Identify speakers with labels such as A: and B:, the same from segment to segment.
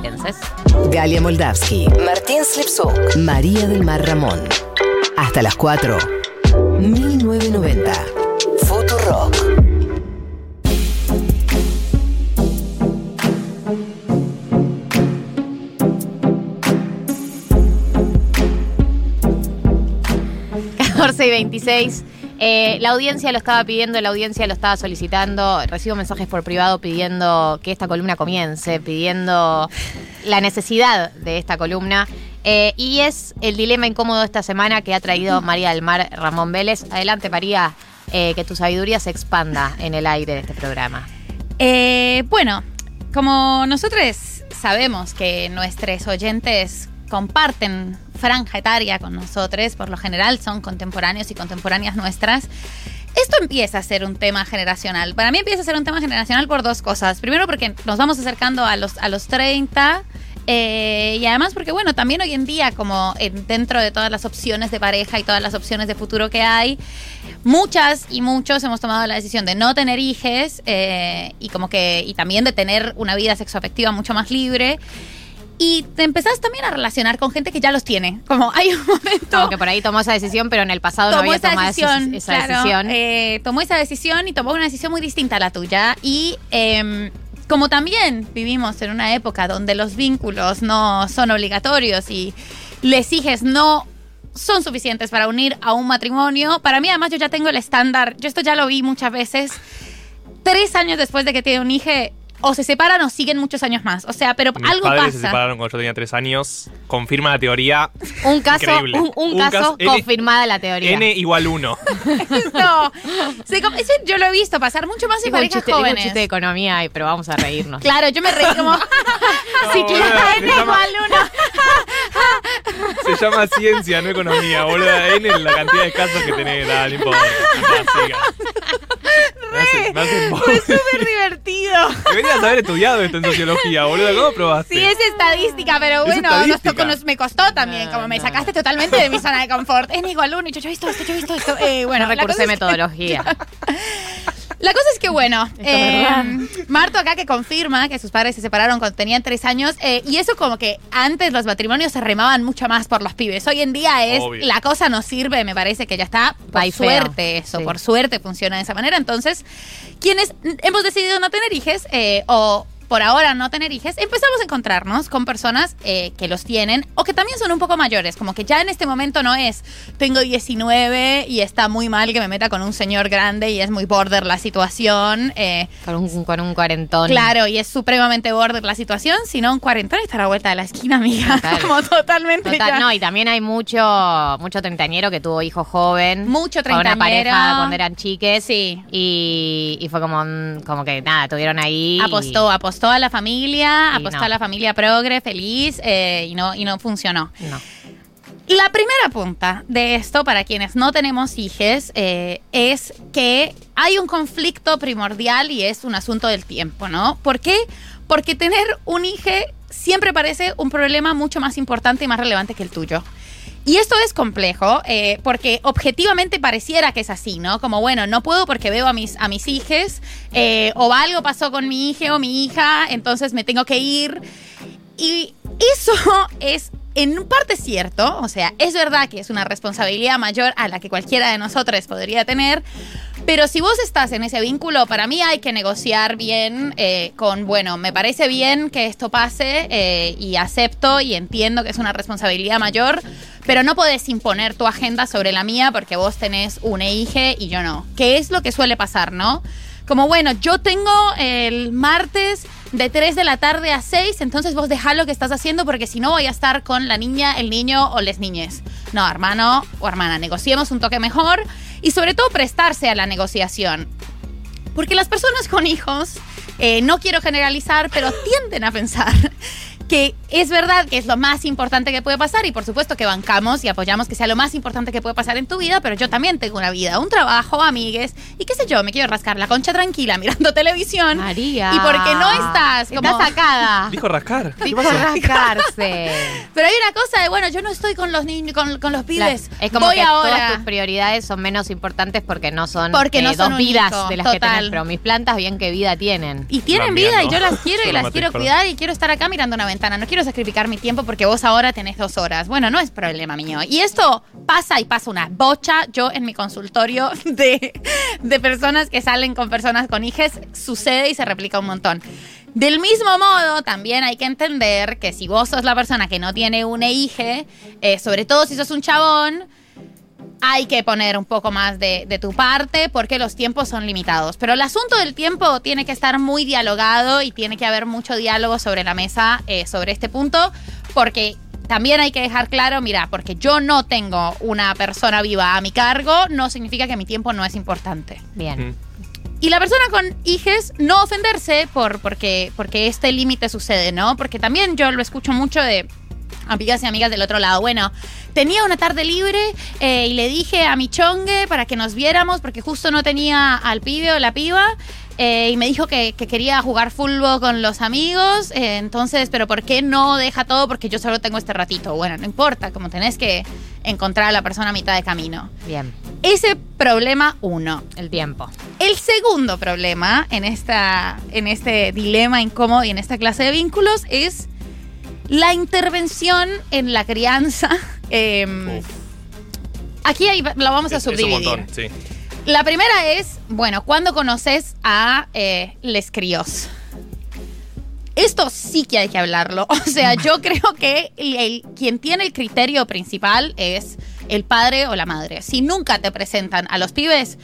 A: bonaerenses.
B: Galia Moldavsky,
C: Martín Slipsuk.
B: María del Mar Ramón. Hasta las 4. 1990.
C: Futurock.
A: y 26. Eh, la audiencia lo estaba pidiendo, la audiencia lo estaba solicitando. Recibo mensajes por privado pidiendo que esta columna comience, pidiendo la necesidad de esta columna. Eh, y es el dilema incómodo de esta semana que ha traído María del Mar Ramón Vélez. Adelante, María, eh, que tu sabiduría se expanda en el aire de este programa.
D: bueno, como nosotros sabemos que nuestros oyentes comparten franja etaria con nosotros, por lo general son contemporáneos y contemporáneas nuestras. Esto empieza a ser un tema generacional. Para mí empieza a ser un tema generacional por dos cosas. Primero porque nos vamos acercando a los, a los 30. Eh, y además porque, bueno, también hoy en día, como dentro de todas las opciones de pareja y todas las opciones de futuro que hay, muchas y muchos hemos tomado la decisión de no tener hijos eh, y como que, y también de tener una vida sexoafectiva mucho más libre. Y te empezás también a relacionar con gente que ya los tiene. Como hay un momento.
A: Como que por ahí tomó esa decisión, pero en el pasado no había tomado decisión, esa, decisión.
D: Eh, tomó esa decisión y tomó una decisión muy distinta a la tuya. Y em, como también vivimos en una época donde los vínculos no son obligatorios y les hijes no son suficientes para unir a un matrimonio, para mí además yo ya tengo el estándar, yo esto ya lo vi muchas veces. Tres años después de que tiene un hijo, o se separan o siguen muchos años más. O sea, pero algo pasa.
E: se separaron cuando yo tenía tres años. Confirma la teoría.
A: Un caso, un, caso, confirmada la teoría.
E: N igual 1.
D: no. yo lo he visto pasar mucho más en parejas
A: chiste,
D: jóvenes.
A: Un chiste de economía, pero vamos a reírnos.
D: claro, yo me reí como. sí, claro, N igual
E: 1. se llama ciencia, no economía, boludo. N es la cantidad de casos que tenés. Dale, no importa.
D: Fue súper divertido.
E: Deberías haber estudiado esto en sociología, boludo. ¿Cómo probaste?
D: Sí, es estadística, pero bueno, me costó también. como me sacaste totalmente de mi zona de confort. Es igual uno y yo, he visto esto, yo he visto esto. Eh, bueno,
A: no recursé metodología.
D: La cosa es que, bueno, eh, Marto acá que confirma que sus padres se separaron cuando tenían tres años, eh, y eso como que antes los matrimonios se remaban mucho más por los pibes. Hoy en día es, la cosa no sirve, me parece que ya está, por suerte eso, por suerte funciona de esa manera. Entonces, quienes hemos decidido no tener hijos, eh, o por ahora no tener hijos, empezamos a encontrarnos con personas eh, que los tienen o que también son un poco mayores, como que ya en este momento no es, tengo 19 y está muy mal que me meta con un señor grande y es muy border la situación.
A: Eh, con, un, con un cuarentón.
D: Claro, y es supremamente border la situación, sino un cuarentón está a la vuelta de la esquina, amiga. Como totalmente.
A: No, y también hay mucho, mucho treintañero que tuvo hijo joven.
D: Mucho treintañero.
A: Una pareja cuando eran chiques.
D: Sí.
A: Y, y fue como, como que nada, tuvieron ahí.
D: Apostó, apostó apostó a la familia, apostó a la familia progre, feliz, eh, y, no, y no funcionó. La primera punta de esto, para quienes no tenemos hijos, eh, es que hay un conflicto primordial y es un asunto del tiempo, ¿no? ¿Por qué? Porque tener un hijo siempre parece un problema mucho más importante y más relevante que el tuyo. Y esto es complejo, eh, porque objetivamente pareciera que es así, ¿no? Como, bueno, no puedo porque veo a mis, a mis hijos, eh, o algo pasó con mi hija o mi hija, entonces me tengo que ir. Y eso es en parte cierto, o sea, es verdad que es una responsabilidad mayor a la que cualquiera de nosotros podría tener, pero si vos estás en ese vínculo, para mí hay que negociar bien eh, con, bueno, me parece bien que esto pase eh, y acepto y entiendo que es una responsabilidad mayor, pero no podés imponer tu agenda sobre la mía porque vos tenés un hija y yo no. ¿Qué es lo que suele pasar, no? Como, bueno, yo tengo el martes de 3 de la tarde a 6, entonces vos dejá lo que estás haciendo porque si no voy a estar con la niña, el niño o les niñes. No, hermano o hermana, negociemos un toque mejor y sobre todo prestarse a la negociación. Porque las personas con hijos, eh, no quiero generalizar, pero tienden a pensar que es verdad que es lo más importante que puede pasar y por supuesto que bancamos y apoyamos que sea lo más importante que puede pasar en tu vida, pero yo también tengo una vida, un trabajo, amigues y qué sé yo, me quiero rascar la concha tranquila mirando televisión.
A: María.
D: Y porque no estás como
A: sacada.
E: Dijo rascar.
A: Dijo rascarse.
D: pero hay una cosa de, bueno, yo no estoy con los niños, con, los pibes.
A: es como que todas tus prioridades son menos importantes porque no son porque no eh, son dos vidas de las que tenés, pero mis plantas bien qué vida tienen.
D: Y tienen vida y yo las quiero y las quiero cuidar y quiero estar acá mirando una ventana ventana, no quiero sacrificar mi tiempo porque vos ahora tenés dos horas. Bueno, no es problema mío. Y esto pasa y pasa una bocha. Yo en mi consultorio de, de personas que salen con personas con hijos, sucede y se replica un montón. Del mismo modo, también hay que entender que si vos sos la persona que no tiene un hija, eh, sobre todo si sos un chabón, hay que poner un poco más de, de, tu parte porque los tiempos son limitados. Pero el asunto del tiempo tiene que estar muy dialogado y tiene que haber mucho diálogo sobre la mesa eh, sobre este punto porque también hay que dejar claro, mira, porque yo no tengo una persona viva a mi cargo, no significa que mi tiempo no es importante.
A: Bien.
D: Y la persona con hijes, no ofenderse por, porque, porque este límite sucede, ¿no? Porque también yo lo escucho mucho de amigas y amigas del otro lado. Bueno, tenía una tarde libre eh, y le dije a mi chongue para que nos viéramos porque justo no tenía al pibe o la piba. Eh, y me dijo que, que, quería jugar fútbol con los amigos. Eh, entonces, pero ¿por qué no deja todo? Porque yo solo tengo este ratito. Bueno, no importa, como tenés que encontrar a la persona a mitad de camino.
A: Bien.
D: Ese problema uno.
A: El tiempo.
D: El segundo problema en, esta, en este dilema incómodo y en esta clase de vínculos es la intervención en la crianza. Eh, aquí hay, lo vamos a
E: Es- es un
D: subdividir.
E: montón, sí.
D: La primera es, bueno, cuando conoces a eh, les críos. Esto sí que hay que hablarlo. O sea, yo creo que el- el- quien tiene el criterio principal es el padre o la madre. Si nunca te presentan a los pibes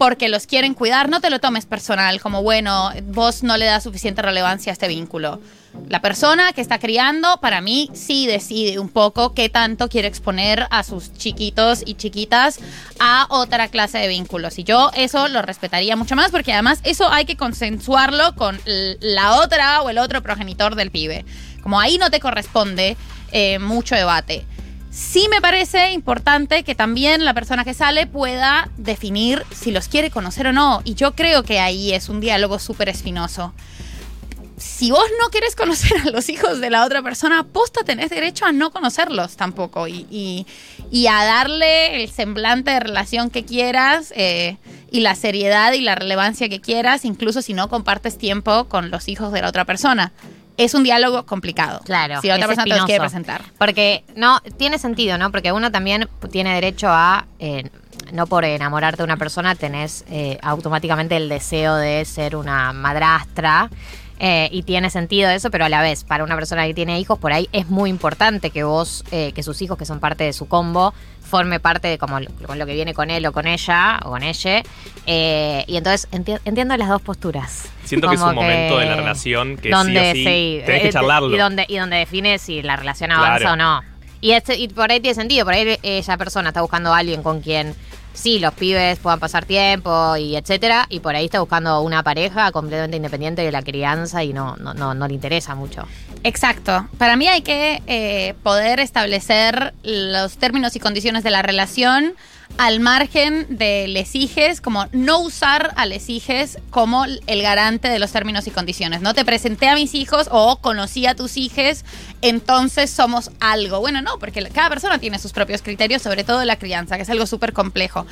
D: porque los quieren cuidar, no te lo tomes personal, como bueno, vos no le das suficiente relevancia a este vínculo. La persona que está criando, para mí, sí decide un poco qué tanto quiere exponer a sus chiquitos y chiquitas a otra clase de vínculos. Y yo eso lo respetaría mucho más porque además eso hay que consensuarlo con la otra o el otro progenitor del pibe. Como ahí no te corresponde eh, mucho debate. Sí me parece importante que también la persona que sale pueda definir si los quiere conocer o no. Y yo creo que ahí es un diálogo súper espinoso. Si vos no querés conocer a los hijos de la otra persona, posta tenés derecho a no conocerlos tampoco y a darle el semblante de relación que quieras eh, y la seriedad y la relevancia que quieras, incluso si no compartes tiempo con los hijos de la otra persona. Es un diálogo complicado.
A: Claro.
D: Si otra persona te los quiere presentar.
A: Porque no, tiene sentido, ¿no? Porque uno también tiene derecho a, eh, no por enamorarte de una persona, tenés eh, automáticamente el deseo de ser una madrastra. Eh, y tiene sentido eso, pero a la vez, para una persona que tiene hijos, por ahí es muy importante que vos, eh, que sus hijos, que son parte de su combo, forme parte de como lo- con lo que viene con él o con ella o con ella. Eh, y entonces enti- entiendo las dos posturas.
E: Siento que es un momento de la relación que
A: donde,
E: sí o sí, tenés
A: eh,
E: que charlarlo.
A: Y donde, y donde define si la relación avanza
E: Claro.
A: o no. Y, este, y por ahí tiene sentido, por ahí esa persona está buscando a alguien con quien sí, los pibes puedan pasar tiempo y etcétera, y por ahí está buscando una pareja completamente independiente de la crianza y no, no, no, no le interesa mucho.
D: Exacto. Para mí hay que eh, poder establecer los términos y condiciones de la relación al margen de les hijes, como no usar a les hijes como el garante de los términos y condiciones. No te presenté a mis hijos o conocí a tus hijes, entonces somos algo. Bueno, no, porque cada persona tiene sus propios criterios, sobre todo la crianza, que es algo súper complejo.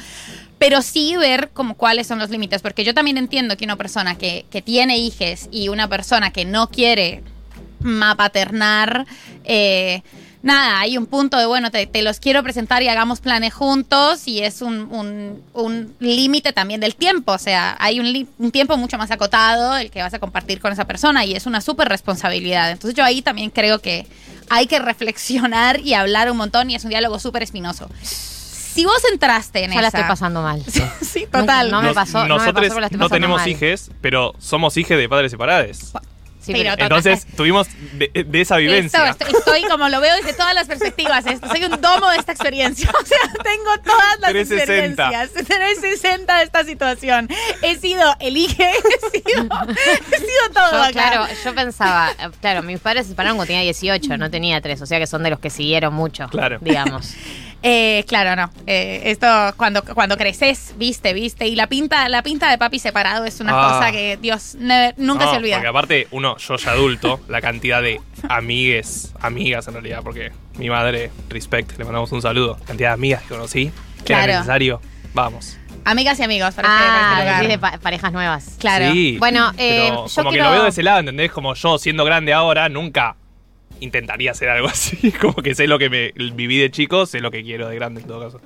D: Pero sí ver como cuáles son los límites, porque yo también entiendo que una persona que, que tiene hijes y una persona que no quiere mapaternar. Eh, nada, hay un punto de, bueno, te, te los quiero presentar y hagamos planes juntos y es un, un- un límite también del tiempo, o sea, hay un, li- un tiempo mucho más acotado el que vas a compartir con esa persona y es una súper responsabilidad. Entonces yo ahí también creo que hay que reflexionar y hablar un montón y es un diálogo súper espinoso. Si vos entraste en
A: Ya la
D: esa...
A: estoy pasando mal.
D: sí, total.
A: No me
E: Nos-
A: pasó- no me
E: nosotros
A: pasó, pero la estoy
E: no tenemos
A: mal.
E: hijes, pero somos hijos de padres separados.
A: Sí,
D: Pero
A: pero-
E: Entonces tuvimos de, de esa vivencia.
D: Esto, estoy, estoy como lo veo desde todas las perspectivas. esto, soy un domo de esta experiencia. O sea, tengo todas las
E: 360.
D: experiencias. 360 de esta situación. He sido elige, he sido, he sido todo
A: Yo,
D: acá.
A: claro, yo pensaba, claro, mis padres se separaron cuando tenía 18, no tenía 3, o sea que son de los que siguieron mucho,
E: Claro.
A: digamos.
D: Eh, claro, no. Eh, esto cuando, cuando creces, viste, viste. Y la pinta, la pinta de papi separado es una
E: Ah.
D: cosa que, Dios, never- nunca
E: No,
D: se olvida.
E: Porque aparte, uno, yo ya adulto, la cantidad de amigues, amigas en realidad, porque mi madre, respect, le mandamos un saludo. Cantidad de amigas que conocí, que
D: Claro.
E: era necesario. Vamos.
D: Amigas y amigos, para
A: Ah, de pa- parejas nuevas.
D: Claro.
E: Sí.
A: Bueno, eh,
E: Pero
A: yo
E: como que lo veo de ese lado, ¿entendés? Como yo siendo grande ahora, nunca intentaría hacer algo así. Como que sé lo que me viví de chico, sé lo que quiero de grande en todo caso.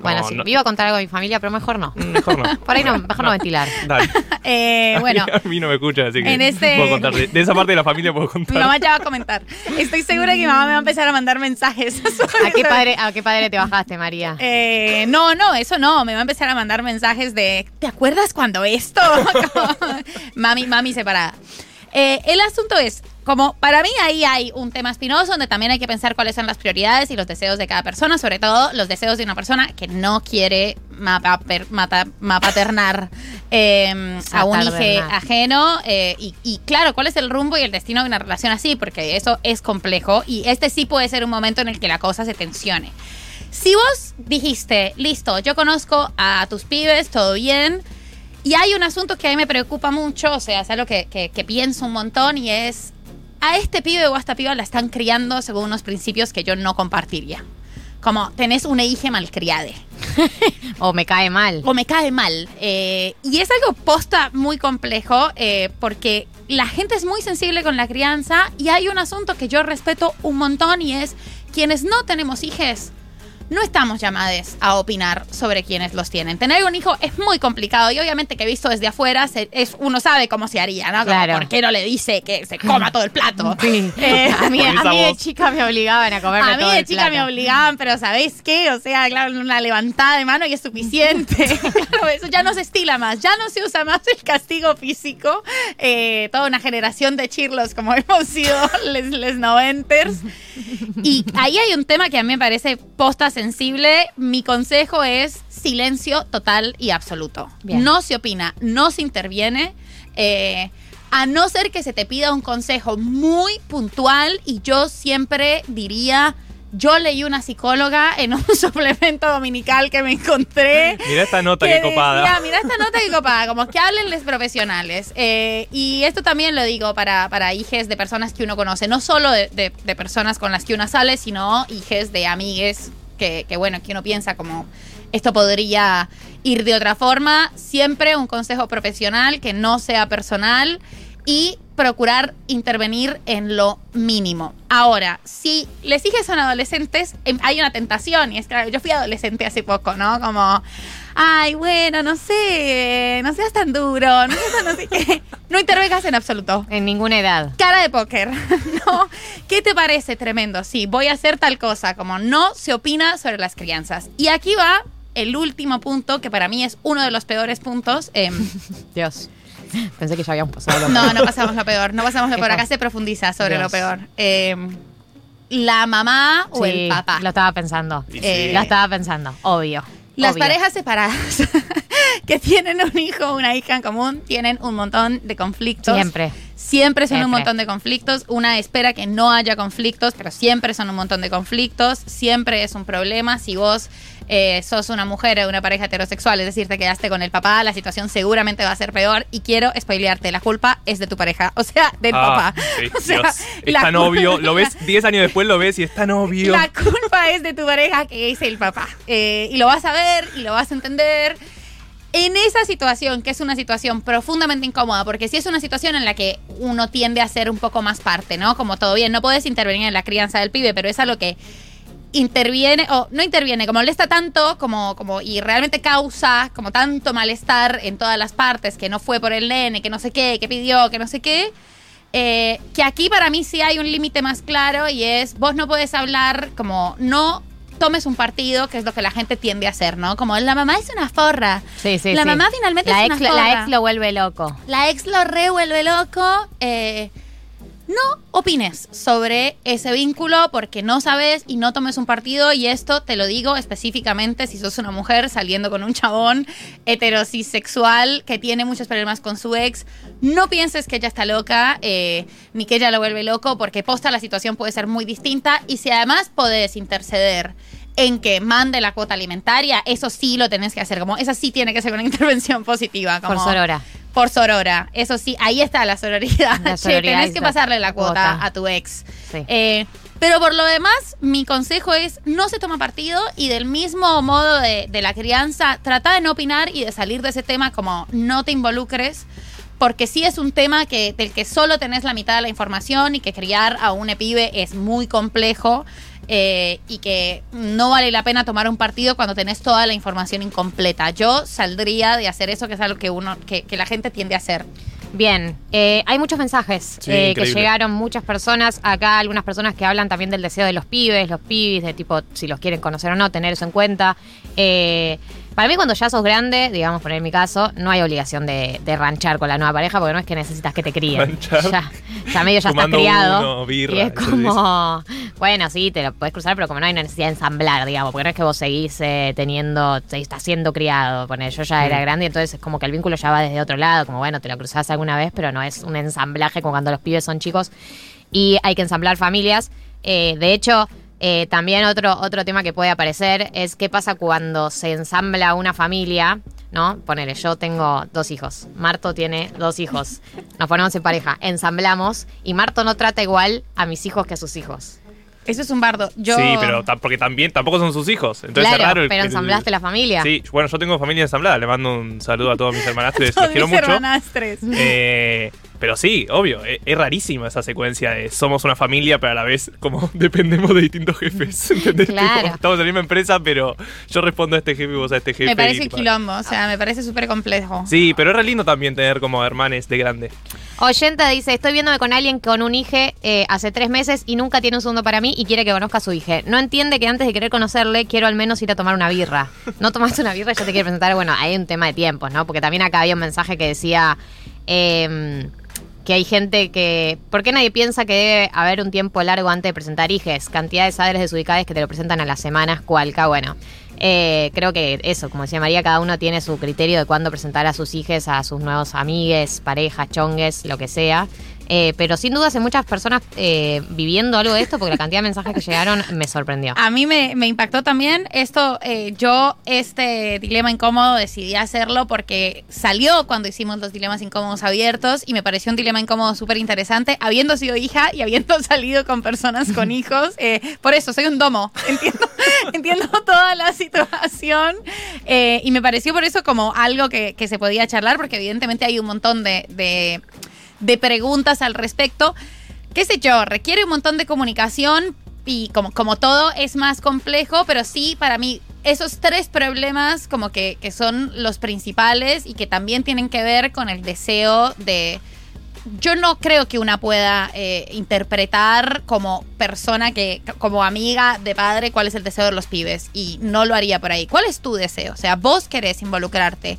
A: Bueno,
E: No,
A: sí,
E: no-
A: a contar algo de mi familia, pero mejor no.
E: Mm, Mejor no.
A: Por ahí no, mejor no ventilar.
E: Dale.
D: Eh, bueno,
E: A mí no me escuchan, así que
D: En este-
E: puedo contar. De, de esa parte de la familia puedo contar.
D: mi mamá ya va a comentar. Estoy segura que mi mamá me va a empezar a mandar mensajes. sobre
A: ¿A qué
D: eso.
A: padre, a qué padre te bajaste, María?
D: Eh, no, no, eso no. Me va a empezar a mandar mensajes de ¿te acuerdas cuando esto? Como, mami, mami separada. Eh, el asunto es, como para mí ahí hay un tema espinoso donde también hay que pensar cuáles son las prioridades y los deseos de cada persona, sobre todo los deseos de una persona que no quiere mata- mapaternar eh, a un hijo ajeno. eh, y, y claro, cuál es el rumbo y el destino de una relación así, porque eso es complejo y este sí puede ser un momento en el que la cosa se tensione. Si vos dijiste, listo, yo conozco a tus pibes, todo bien, y hay un asunto que a mí me preocupa mucho, o sea, es algo que, que- que pienso un montón y es, a este pibe o a esta piba la están criando según unos principios que yo no compartiría. Como tenés una hija malcriade
A: O me cae mal.
D: o me cae mal. Eh, y es algo posta muy complejo eh, porque la gente es muy sensible con la crianza y hay un asunto que yo respeto un montón y es quienes no tenemos hijos. No estamos llamados a opinar sobre quienes los tienen. Tener un hijo es muy complicado y obviamente que visto desde afuera se- es, uno sabe cómo se haría, ¿no? Como,
A: Claro.
D: ¿Por qué no le dice que se coma todo el plato? Eh,
A: a mí, a mí de chica me obligaban a comerme
D: a mí
A: todo
D: de
A: el
D: chica me
A: plato.
D: obligaban, pero ¿sabéis qué? O sea, claro, una levantada de mano y es suficiente. claro, eso ya no se estila más, ya no se usa más el castigo físico. Eh, toda una generación de chirlos como hemos sido les, les noventers. Y ahí hay un tema que a mí me parece posta sensible. Mi consejo es silencio total y absoluto.
A: Bien.
D: No se opina, no se interviene. eh, a no ser que se te pida un consejo muy puntual y yo siempre diría, yo leí una psicóloga en un suplemento dominical que me encontré.
E: Mira esta nota
D: que
E: que copada.
D: mira esta nota que copada, como que hablenles profesionales. Eh, y esto también lo digo para, para hijes de personas que uno conoce, no solo de, de- de personas con las que uno sale, sino hijes de amigues que, bueno, que uno piensa como esto podría ir de otra forma. Siempre un consejo profesional que no sea personal y procurar intervenir en lo mínimo. Ahora, si les hijas son adolescentes, em, hay una tentación, y es claro, yo fui adolescente hace poco, ¿no? Como, ay, bueno, no sé, no seas tan duro, no seas tan no sé qué. No intervengas en absoluto.
A: En ninguna edad.
D: Cara de póker, ¿no? ¿Qué te parece tremendo? Sí, voy a hacer tal cosa, como no se opina sobre las crianzas. Y aquí va el último punto, que para mí es uno de los peores puntos. em,
A: Dios. Pensé que ya habíamos pasado lo
D: no,
A: peor.
D: no pasamos lo peor, no pasamos lo peor. Acá se profundiza sobre
A: Dios.
D: lo peor. Eh, la mamá o
A: Sí,
D: el papá.
A: Lo estaba pensando.
D: Eh,
A: Lo estaba pensando, obvio.
D: Las
A: obvio.
D: parejas separadas que tienen un hijo o una hija en común tienen un montón de conflictos.
A: Siempre.
D: Siempre son un montón de conflictos. Una espera que no haya conflictos, pero siempre son un montón de conflictos. Siempre es un problema. Si vos eh, sos una mujer o una pareja heterosexual, es decir, te quedaste con el papá, la situación seguramente va a ser peor. Y quiero spoilearte, la culpa es de tu pareja, o sea, del
E: Ah,
D: papá.
E: sí,
D: O sea.
E: Es tan obvio. Lo ves 10 años después, lo ves y es tan obvio.
D: La culpa es de tu pareja que es el papá. Eh, y lo vas a ver y lo vas a entender. En esa situación, que es una situación profundamente incómoda, porque si es una situación en la que uno tiende a ser un poco más parte, ¿no? Como todo bien, no puedes intervenir en la crianza del pibe, pero es algo que interviene, o no interviene, como molesta tanto, como, como, y realmente causa como tanto malestar en todas las partes, que no fue por el nene, que no sé qué, que pidió, que no sé qué. eh, que aquí para mí sí hay un límite más claro y es, vos no puedes hablar como, no tomes un partido, que es lo que la gente tiende a hacer, ¿no? Como la mamá es una forra.
A: Sí, sí,
D: la
A: sí.
D: mamá finalmente
A: la
D: es
A: ex,
D: una
A: La
D: forra.
A: ex lo vuelve loco.
D: La ex lo revuelve loco. eh, no opines sobre ese vínculo porque no sabes y no tomes un partido. Y esto te lo digo específicamente si sos una mujer saliendo con un chabón heterosexual que tiene muchos problemas con su ex, no pienses que ella está loca eh, ni que ella lo vuelve loco porque posta la situación puede ser muy distinta. Y si además podés interceder en que mande la cuota alimentaria, eso sí lo tenés que hacer, como esa sí tiene que ser una intervención positiva.
A: Por Sorora.
D: por sorora, eso sí, ahí está la sororidad.
A: La
D: Che, tenés que pasarle la cuota,
A: cuota.
D: a tu ex.
A: Sí.
D: Eh, pero por lo demás, mi consejo es no se toma partido y del mismo modo de, de la crianza, trata de no opinar y de salir de ese tema como no te involucres, porque sí es un tema que, del que solo tenés la mitad de la información y que criar a un pibe es muy complejo. Eh, y que no vale la pena tomar un partido cuando tenés toda la información incompleta. Yo saldría de hacer eso, que es algo que uno, que, que la gente tiende a hacer.
A: Bien, eh, hay muchos mensajes
E: Sí,
A: eh, que llegaron, muchas personas. Acá algunas personas que hablan también del deseo de los pibes, los pibis, de tipo si los quieren conocer o no, tener eso en cuenta. Eh, para mí, cuando ya sos grande, digamos, por en mi caso, no hay obligación de, de ranchar con la nueva pareja porque no es que necesitas que te críen.
E: Ranchar.
A: Ya, ya medio ya estás criado.
E: uno, birra,
A: y es como, bueno, sí, te lo puedes cruzar, pero como no hay necesidad de ensamblar, digamos, porque no es que vos seguís eh, teniendo, te- estás siendo criado. Yo ya era
E: Mm.
A: grande entonces es como que el vínculo ya va desde otro lado, como bueno, te lo cruzás alguna vez, pero no es un ensamblaje como cuando los pibes son chicos y hay que ensamblar familias. Eh, de hecho, eh, también otro, otro tema que puede aparecer es qué pasa cuando se ensambla una familia, ¿no? Ponele, yo tengo dos hijos, Marto tiene dos hijos, nos ponemos en pareja, ensamblamos y Marto no trata igual a mis hijos que a sus hijos.
D: Eso es un bardo. Yo,
E: Sí, pero porque también tampoco son sus hijos. Entonces
A: claro,
E: es raro. el-
A: pero
E: el-
A: ensamblaste la familia.
E: Sí, bueno, yo tengo familia ensamblada. Le mando un saludo a todos mis hermanastres.
D: Todos
E: los quiero
D: mis
E: mucho.
D: hermanastres.
E: Eh, pero sí, obvio, es, es rarísima esa secuencia de somos una familia, pero a la vez como dependemos de distintos jefes. ¿Entendés?
A: Claro.
E: Tipo, estamos en la misma empresa, pero yo respondo a este jefe y vos a este jefe.
D: Me parece
E: y-
D: un quilombo, o sea, me parece súper complejo.
E: Sí, pero es re lindo también tener como hermanes de grande.
A: Oyenta dice, estoy viéndome con alguien con un hijo hace tres meses y nunca tiene un segundo para mí y quiere que conozca a su hija. No entiende que antes de querer conocerle, quiero al menos ir a tomar una birra. No tomaste una birra y ya te quiere presentar. Bueno, hay un tema de tiempos, ¿no? Porque también acá había un mensaje que decía em, que hay gente que... ¿Por qué nadie piensa que debe haber un tiempo largo antes de presentar hijes? Cantidad de padres desubicados que te lo presentan a las semanas, cualca, bueno. Eh, creo que eso, como decía María, cada uno tiene su criterio de cuándo presentar a sus hijos, a sus nuevos amigues, parejas, chongues, lo que sea. Eh, pero sin duda hay muchas personas eh, viviendo algo de esto porque la cantidad de mensajes que llegaron me sorprendió.
D: A mí me, me impactó también esto, eh, yo este dilema incómodo decidí hacerlo porque salió cuando hicimos los dilemas incómodos abiertos y me pareció un dilema incómodo súper interesante, habiendo sido hija y habiendo salido con personas con hijos. por eso, soy un domo, entiendo, entiendo toda la situación y me pareció por eso como algo que, que se podía charlar porque evidentemente hay un montón de... de de preguntas al respecto. ¿Qué sé yo? Requiere un montón de comunicación y como, como todo es más complejo, pero sí, para mí, esos tres problemas como que, que son los principales y que también tienen que ver con el deseo de... Yo no creo que una pueda eh, interpretar como persona que, como amiga de padre, cuál es el deseo de los pibes. Y no lo haría por ahí. ¿Cuál es tu deseo? O sea, vos querés involucrarte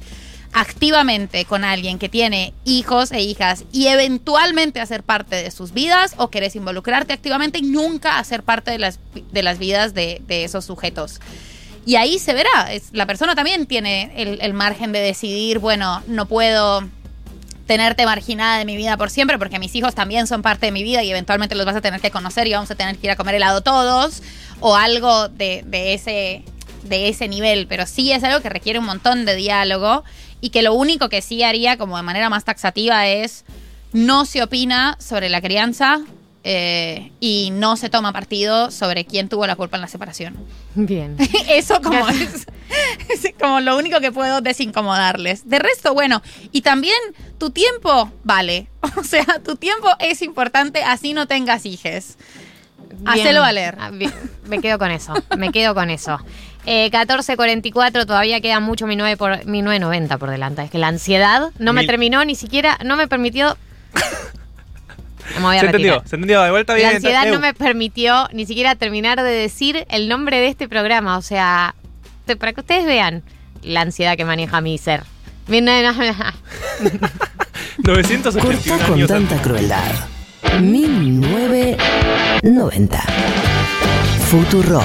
D: activamente con alguien que tiene hijos e hijas y eventualmente hacer parte de sus vidas o querés involucrarte activamente y nunca hacer parte de las, de las vidas de, esos sujetos. Y ahí se verá, es, la persona también tiene el, el margen de decidir, bueno, no puedo tenerte marginada de mi vida por siempre porque mis hijos también son parte de mi vida y eventualmente los vas a tener que conocer y vamos a tener que ir a comer helado todos o algo de, de ese de ese nivel, pero sí es algo que requiere un montón de diálogo y que lo único que sí haría como de manera más taxativa es no se opina sobre la crianza eh, y no se toma partido sobre quién tuvo la culpa en la separación.
A: Bien.
D: Eso como es, es como lo único que puedo desincomodarles. De resto, bueno, y también tu tiempo vale. O sea, tu tiempo es importante así no tengas hijes. Hacelo valer.
A: Ah, bien. Me quedo con eso, me quedo con eso. Eh, 14.44, todavía queda mucho mi 9 por, mi 9.90 por delante. Es que la ansiedad no me
E: Mil-
A: terminó ni siquiera, no me permitió... Me voy a
E: Se entendió, se entendió. De vuelta bien.
A: La ansiedad no me permitió ni siquiera terminar de decir el nombre de este programa. O sea, te- para que ustedes vean la ansiedad que maneja mi ser. Mi- no, no, no.
E: 981
B: Corta con
E: años.
B: tanta crueldad. 1990. Futurock.